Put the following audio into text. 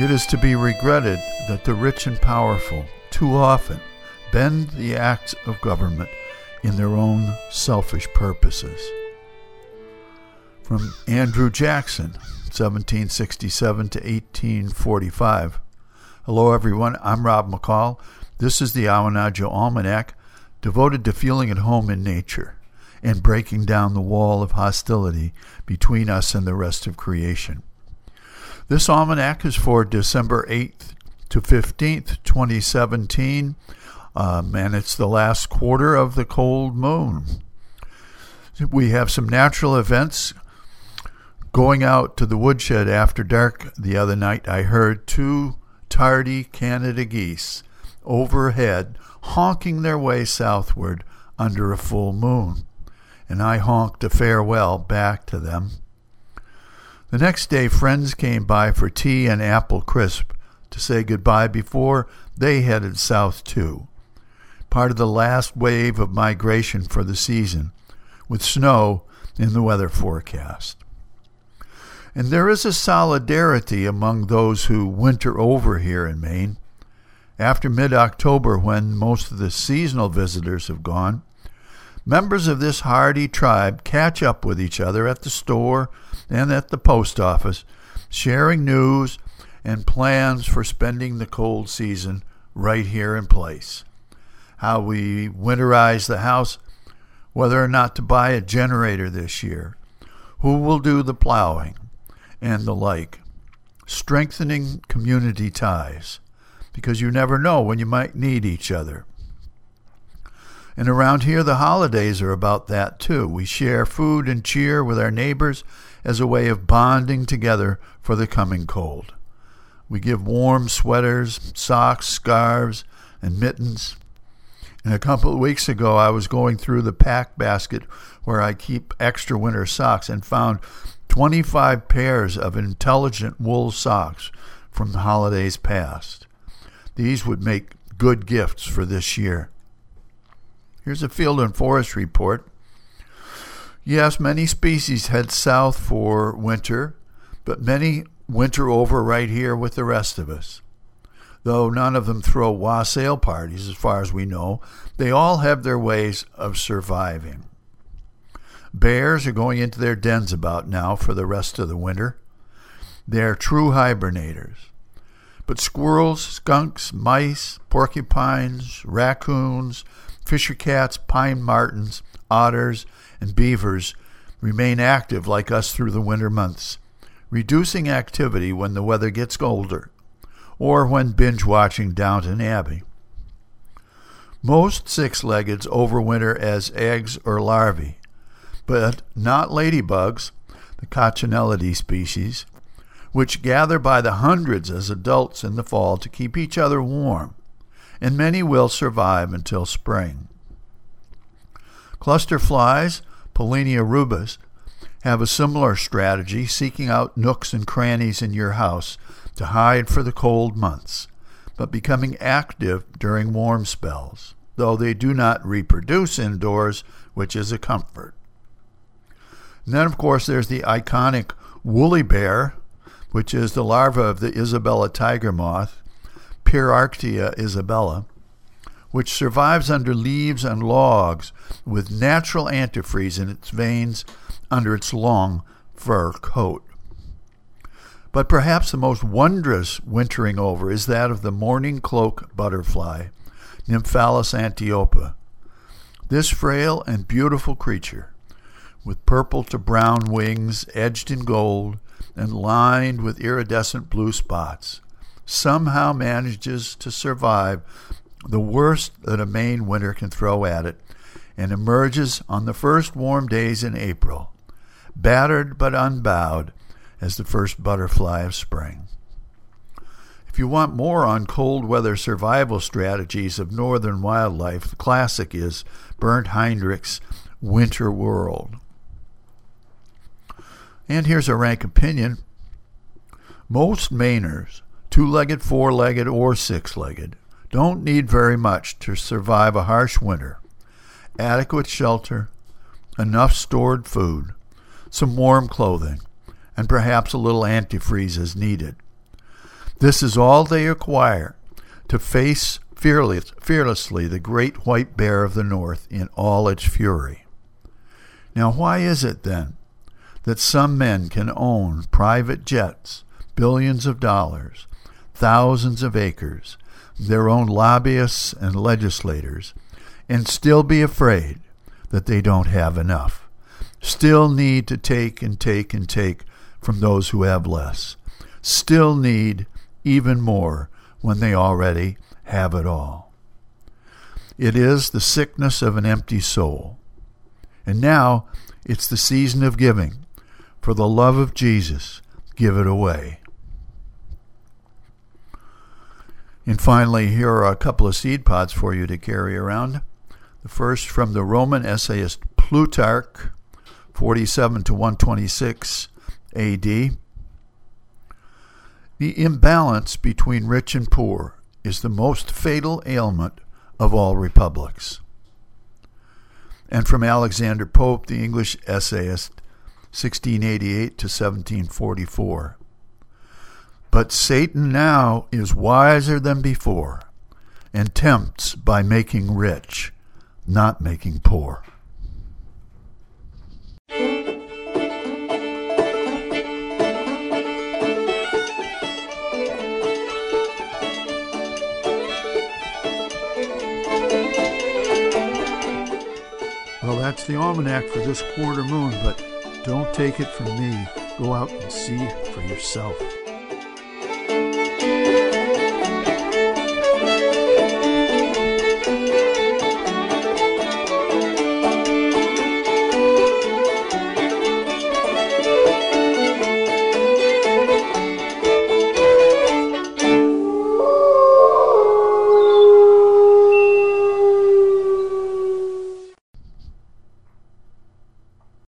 It is to be regretted that the rich and powerful too often bend the acts of government in their own selfish purposes. From Andrew Jackson, 1767 to 1845. Hello, everyone. I'm Rob McCall. This is the Awanadjo Almanac, devoted to feeling at home in nature and breaking down the wall of hostility between us and the rest of creation. This almanac is for December 8th to 15th, 2017, um, and it's the last quarter of the cold moon. We have some natural events. Going out to the woodshed after dark the other night, I heard two tardy Canada geese overhead honking their way southward under a full moon, and I honked a farewell back to them. The next day, friends came by for tea and apple crisp to say goodbye before they headed south too. Part of the last wave of migration for the season, with snow in the weather forecast. And there is a solidarity among those who winter over here in Maine. After mid October, when most of the seasonal visitors have gone, members of this hardy tribe catch up with each other at the store and at the post office, sharing news and plans for spending the cold season right here in place. How we winterize the house, whether or not to buy a generator this year, who will do the plowing, and the like. Strengthening community ties, because you never know when you might need each other. And around here, the holidays are about that too. We share food and cheer with our neighbors as a way of bonding together for the coming cold. We give warm sweaters, socks, scarves, and mittens. And a couple of weeks ago, I was going through the pack basket where I keep extra winter socks and found 25 pairs of intelligent wool socks from the holidays past. These would make good gifts for this year. Here's a field and forest report. Yes, many species head south for winter, but many winter over right here with the rest of us. Though none of them throw wassail parties, as far as we know, they all have their ways of surviving. Bears are going into their dens about now for the rest of the winter. They're true hibernators. But squirrels, skunks, mice, porcupines, raccoons, fisher cats, pine martens, otters, and beavers remain active like us through the winter months, reducing activity when the weather gets colder or when binge watching Downton Abbey. Most six leggeds overwinter as eggs or larvae, but not ladybugs, the Coccinellidae species, which gather by the hundreds as adults in the fall to keep each other warm, and many will survive until spring. Cluster flies Pollenia rudis, have a similar strategy, seeking out nooks and crannies in your house to hide for the cold months, but becoming active during warm spells, though they do not reproduce indoors, which is a comfort. And then, of course, there's the iconic woolly bear, which is the larva of the Isabella tiger moth, Pyrrharctia isabella, which survives under leaves and logs with natural antifreeze in its veins under its long fur coat. But perhaps the most wondrous wintering over is that of the mourning cloak butterfly, Nymphalis antiopa. This frail and beautiful creature, with purple to brown wings edged in gold and lined with iridescent blue spots, somehow manages to survive the worst that a Maine winter can throw at it, and emerges on the first warm days in April, battered but unbowed as the first butterfly of spring. If you want more on cold weather survival strategies of northern wildlife, the classic is Bernd Heinrich's Winter World. And here's a rank opinion. Most Mainers, two legged, four legged, or six legged, don't need very much to survive a harsh winter. Adequate shelter, enough stored food, some warm clothing, and perhaps a little antifreeze as needed. This is all they acquire to face fearless, fearlessly the great white bear of the north in all its fury. Now, why is it then that some men can own private jets, billions of dollars, thousands of acres, their own lobbyists and legislators, and still be afraid that they don't have enough, still need to take and take and take from those who have less, still need even more when they already have it all. It is the sickness of an empty soul. And now it's the season of giving. For the love of Jesus, give it away. And finally, here are a couple of seed pods for you to carry around. The first from the Roman essayist Plutarch, 47 to 126 AD. The imbalance between rich and poor is the most fatal ailment of all republics. And from Alexander Pope, the English essayist, 1688 to 1744. But Satan now is wiser than before and tempts by making rich, not making poor. Well, that's the almanac for this quarter moon, but don't take it from me. Go out and see for yourself.